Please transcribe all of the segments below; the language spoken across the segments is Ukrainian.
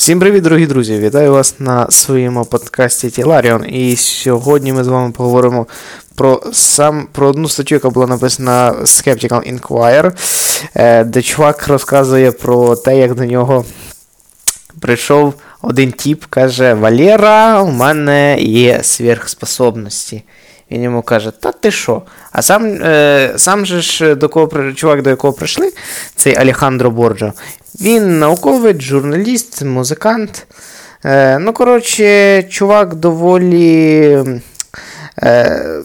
Всім привіт, дорогі друзі! Вітаю вас на своєму подкасті Тіларіон. І сьогодні ми з вами поговоримо про сам про одну статтю, яка була написана Skeptical Inquirer, е, де чувак розказує про те, як до нього прийшов один тіп, каже: Валера, у мене є сверхспособності. Він йому каже, та ти що? А сам е, сам же ж до кого чувак, до якого прийшли, цей Алехандро Борджо, він науковець, журналіст, музикант. Е, Ну, коротше, чувак доволі. Е,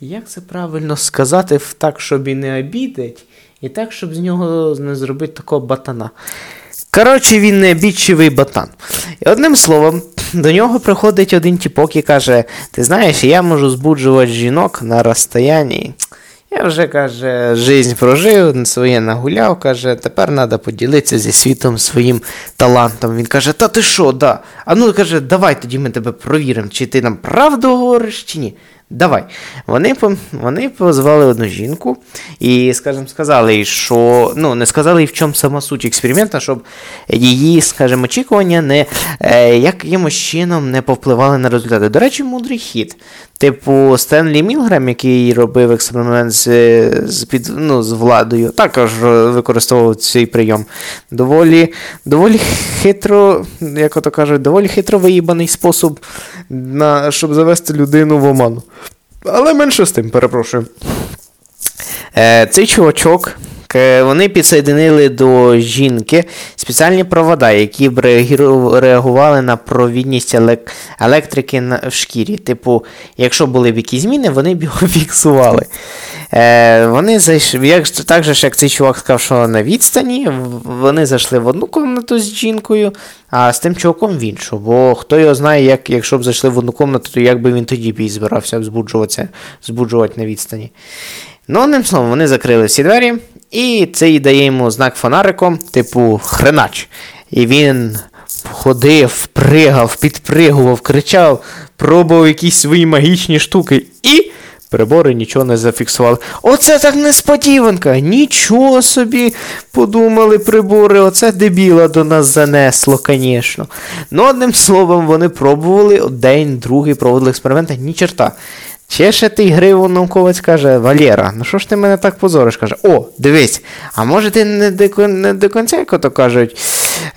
Як це правильно сказати, так, щоб і не обідать, і так, щоб з нього не зробити такого батана. Коротше, він не бічивий батан. І одним словом, до нього приходить один тіпок і каже: Ти знаєш, я можу збуджувати жінок на розстоянні. Я вже, каже, жизнь прожив, своє нагуляв, каже, тепер треба поділитися зі світом своїм талантом. Він каже, та ти що, да? А ну каже, давай тоді ми тебе провіримо, чи ти нам правду говориш, чи ні. Давай. Вони вони позвали одну жінку і, скажімо, сказали, що ну, не сказали, в чому сама суть експерименту, щоб її, скажімо, очікування не е, якимось чином не повпливали на результати. До речі, мудрий хід. Типу, Стенлі Мілграм, який робив експеримент з з, під, ну, з владою, також використовував цей прийом. Доволі доволі хитро, як ото кажуть, доволі хитро виїбаний спосіб, на, щоб завести людину в оману. Але менше з тим, перепрошую. Е, Цей чувачок. Вони підсоєдинили до жінки спеціальні провода, які б реагували на провідність електрики в шкірі. Типу, якщо були б якісь зміни, вони б його фіксували. Е, Вони зайшли, як, так же, як цей чувак сказав, що на відстані, вони зайшли в одну кімнату з жінкою, а з тим чуваком в іншу. Бо хто його знає, як, якщо б зайшли в одну кімнату, то як би він тоді б і збирався збуджуватися, збуджувати на відстані. Ну, одним словом, вони закрили всі двері, і цей дає йому знак фонариком, типу хренач. І він ходив, пригав, підпригував, кричав, пробував якісь свої магічні штуки. І прибори нічого не зафіксували. Оце так несподіванка! Нічого собі подумали прибори, оце дебіла до нас занесло, звісно. Ну, одним словом, вони пробували день, другий проводили експерименти, ні черта. Чешетий гриву науковець каже, Валєра, ну що ж ти мене так позориш? Каже, о, дивись, а може ти не до, не до кінця, як то кажуть,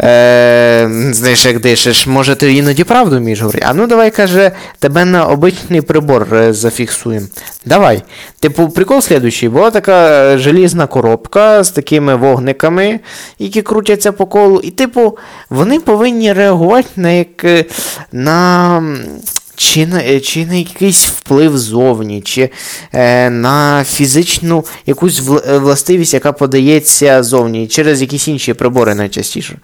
е, знаєш, як дишиш, може ти іноді правду вмієш говорити? А ну давай, каже, тебе на обичний прибор е, зафіксуємо. Давай. Типу, прикол слідуючий, була така желізна коробка з такими вогниками, які крутяться по колу. І, типу, вони повинні реагувати на як е, на чи на е, чи на якийсь вплив зовні, чи е, на фізичну якусь е, властивість, яка подається зовні, через якісь інші прибори найчастіше.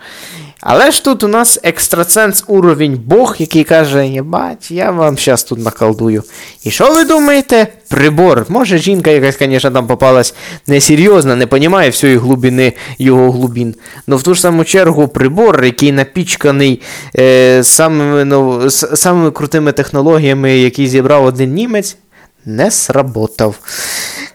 Але ж тут у нас екстрасенс уровень Бог, який каже, єбать, я вам зараз тут наколдую. І що ви думаєте? Прибор. Може жінка якась, звісно, там попалась несерйозна, не розуміє всієї глибини його глубин. Но в ту ж саму чергу прибор, який напічканий е, самими, ну, самими крутими технологіями, які зібрав один німець, не сработав.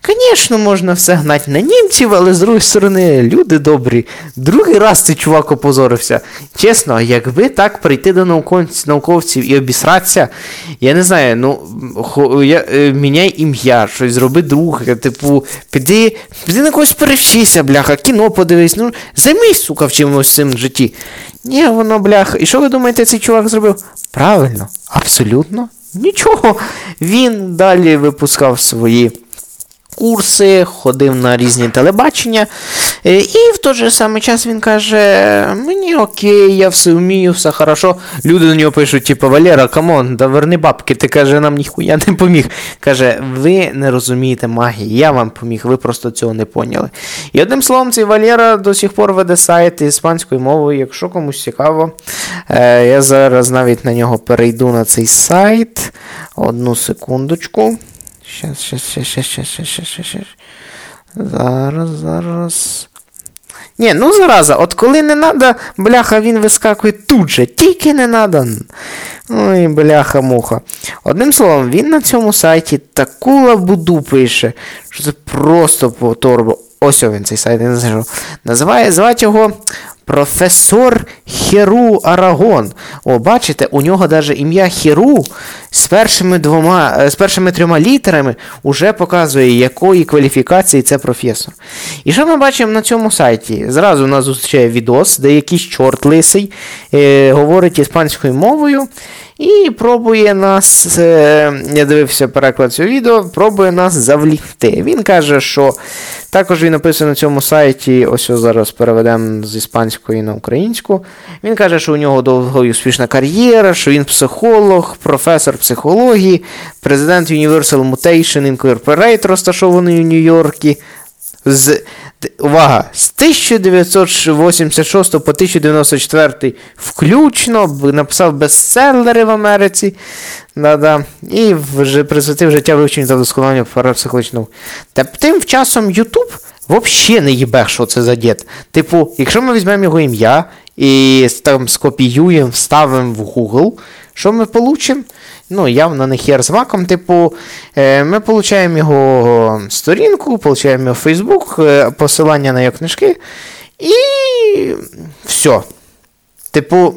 Звісно, можна все гнати на німців, але з другої сторони, люди добрі. Другий раз цей чувак опозорився. Чесно, якби так прийти до науковців, науковців і обісратися, я не знаю, ну хо, я, е, міняй ім'я, щось зроби друге. Типу, піди піди на когось перевчися, бляха, кіно подивись, ну займись, сука, в чимось цим житті. Ні, воно, бляха. І що ви думаєте, цей чувак зробив? Правильно, абсолютно нічого. Він далі випускав свої курси, ходив на різні телебачення. Е, і в той же самий час він каже: мені окей, я все вмію, все хорошо. Люди до нього пишуть, типу, Валера, come on, да верни бабки, ти каже, нам ніхуя не поміг. Каже, ви не розумієте магії, я вам поміг, ви просто цього не поняли. І одним словом, цей Валера до сих пор веде сайт іспанською мовою, якщо комусь цікаво, е, я зараз навіть на нього перейду на цей сайт. Одну секундочку. Щас, щас, щас, щас, щас, щас, щас, щас, щас. Зараз, зараз. Ні, ну зараза, от коли не треба, бляха, він вискакує тут же, тільки не треба. Ой, бляха-муха. Одним словом, він на цьому сайті таку лабуду пише, що це просто по торбу. Ось він цей сайт, я не знаю. Називає звати його професор Херу Арагон. О, бачите, у нього навіть ім'я Херу з першими двома, е, з першими трьома літерами вже показує, якої кваліфікації це професор. І що ми бачимо на цьому сайті? Зразу нас зустрічає відос, де якийсь чорт лисий е, говорить іспанською мовою. І пробує нас, е, я дивився переклад цього відео, пробує нас завлікти. Він каже, що також він написано на цьому сайті, ось зараз переведемо з іспанської на українську. Він каже, що у нього довга і успішна кар'єра, що він психолог, професор психології, президент Universal Mutation Incorporated, розташований у Нью-Йоркі. З, Увага! З 1986 по 1994 включно написав бестселери в Америці. Да-да. І вже присвятив життя вивченню та вдосконалення парапсихологічного. Та тим часом Ютуб взагалі не їбе, що це за дід. Типу, якщо ми візьмемо його ім'я і там скопіюємо, вставимо в Google, що ми получимо? Ну, явно не хер з маком. Типу, е, ми получаємо його сторінку, получаємо його Facebook, е, посилання на його книжки. І все. Типу,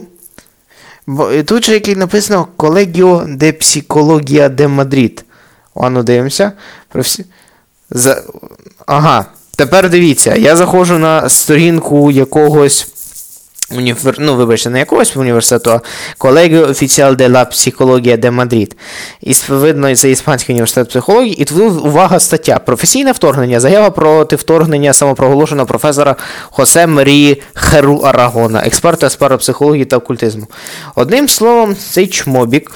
тут же який написано Колегіо де Психологія де Мадрид. Ану, дивимося. Про всі... За... Ага, тепер дивіться, я заходжу на сторінку якогось універ... ну, вибачте, не якогось університету, а Колегіо Офіціал де ла Психологія де Мадрид. І видно, це Іспанський університет психології. І тут увага стаття. Професійне вторгнення. Заява проти вторгнення самопроголошеного професора Хосе Марії Херу Арагона, експерта з парапсихології та окультизму. Одним словом, цей чмобік.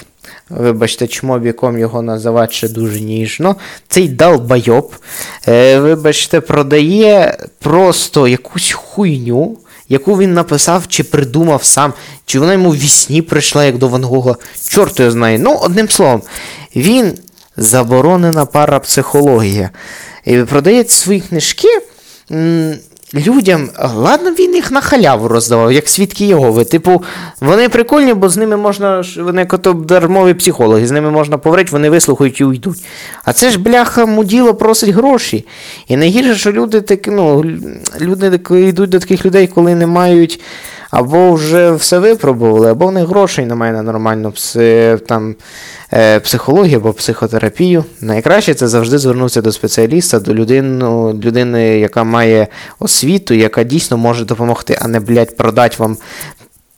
Вибачте, чмобіком його називати ще дуже ніжно. Цей долбайоб, е, вибачте, продає просто якусь хуйню яку він написав чи придумав сам, чи вона йому в вісні прийшла, як до Ван Гога. Чорт його знає. Ну, одним словом, він заборонена парапсихологія. І продає свої книжки людям, ладно, він їх на халяву роздавав, як свідки Єгови. Типу, вони прикольні, бо з ними можна, вони дармові психологи, з ними можна поговорити, вони вислухають і уйдуть. А це ж, бляха, муділо просить гроші. І найгірше, що люди такі, ну, люди йдуть до таких людей, коли не мають. Або вже все випробували, або в них грошей немає на нормальну пси, там, психологію або психотерапію. Найкраще це завжди звернутися до спеціаліста, до людини, людини, яка має освіту, яка дійсно може допомогти, а не, блядь, продати вам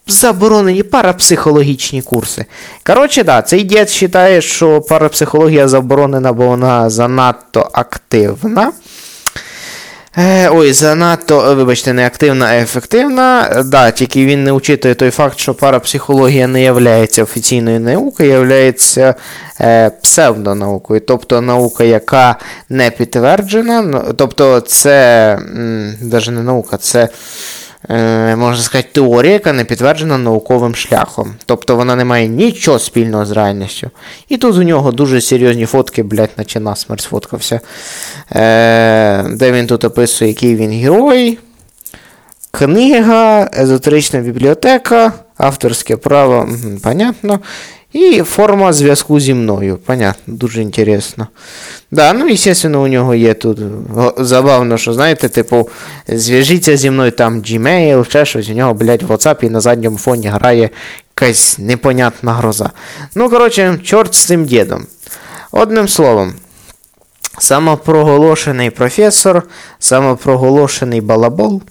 заборонені парапсихологічні курси. Коротше, да, цей дід вважає, що парапсихологія заборонена, бо вона занадто активна. Е, ой, занадто, вибачте, не активна, а ефективна. Да, Тільки він не учитує той факт, що парапсихологія не є офіційною наукою, є е, псевдонаукою. Тобто наука, яка не підтверджена. Тобто це навіть не наука, це Е, можна сказати, теорія, яка не підтверджена науковим шляхом. Тобто вона не має нічого спільного з реальністю. І тут у нього дуже серйозні фотки, блядь, наче насмерть сфоткався. Е, Де він тут описує, який він герой. Книга, езотерична бібліотека, авторське право, понятно. І форма зв'язку зі мною. Понятно, дуже інтересно. Да, ну, естественно, у нього є тут забавно, що, знаєте, типу, зв'яжіться зі мною там Gmail, ще щось, у нього, блядь, в WhatsApp і на задньому фоні грає якась непонятна гроза. Ну, коротше, чорт з цим дідом. Одним словом. Самопроголошений професор, самопроголошений балабол.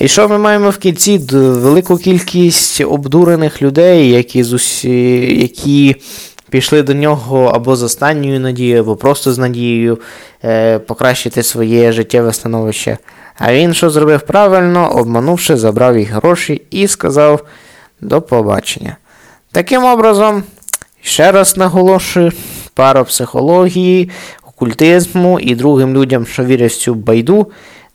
І що ми маємо в кінці? Велику кількість обдурених людей, які з усі, які пішли до нього або з останньою надією, або просто з надією е, покращити своє життєве становище. А він що зробив правильно, обманувши, забрав їх гроші і сказав до побачення. Таким образом, ще раз наголошую, парапсихології окультизму і другим людям, що вірять в цю байду,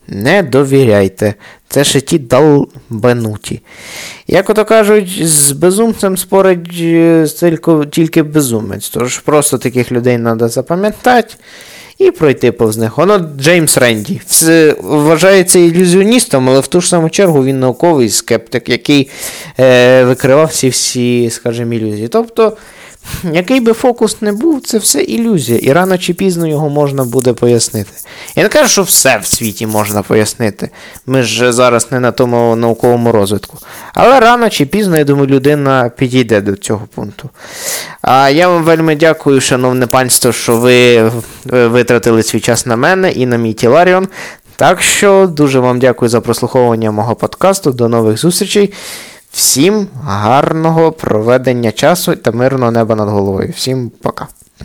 не довіряйте. Це ще ті долбануті. Як ото кажуть, з безумцем спорить е, тільки безумець. Тож просто таких людей треба запам'ятати і пройти повз них. Воно Джеймс Ренді. Вважається ілюзіоністом, але в ту ж саму чергу він науковий скептик, який е, викривав всі всі, скажімо, ілюзії. Тобто який би фокус не був, це все ілюзія, і рано чи пізно його можна буде пояснити. Я не кажу, що все в світі можна пояснити. Ми ж зараз не на тому науковому розвитку. Але рано чи пізно, я думаю, людина підійде до цього пункту. А я вам вельми дякую, шановне панство, що ви витратили свій час на мене і на мій Тіларіон. Так що дуже вам дякую за прослуховування мого подкасту. До нових зустрічей. Всім гарного проведення часу та мирного неба над головою. Всім пока.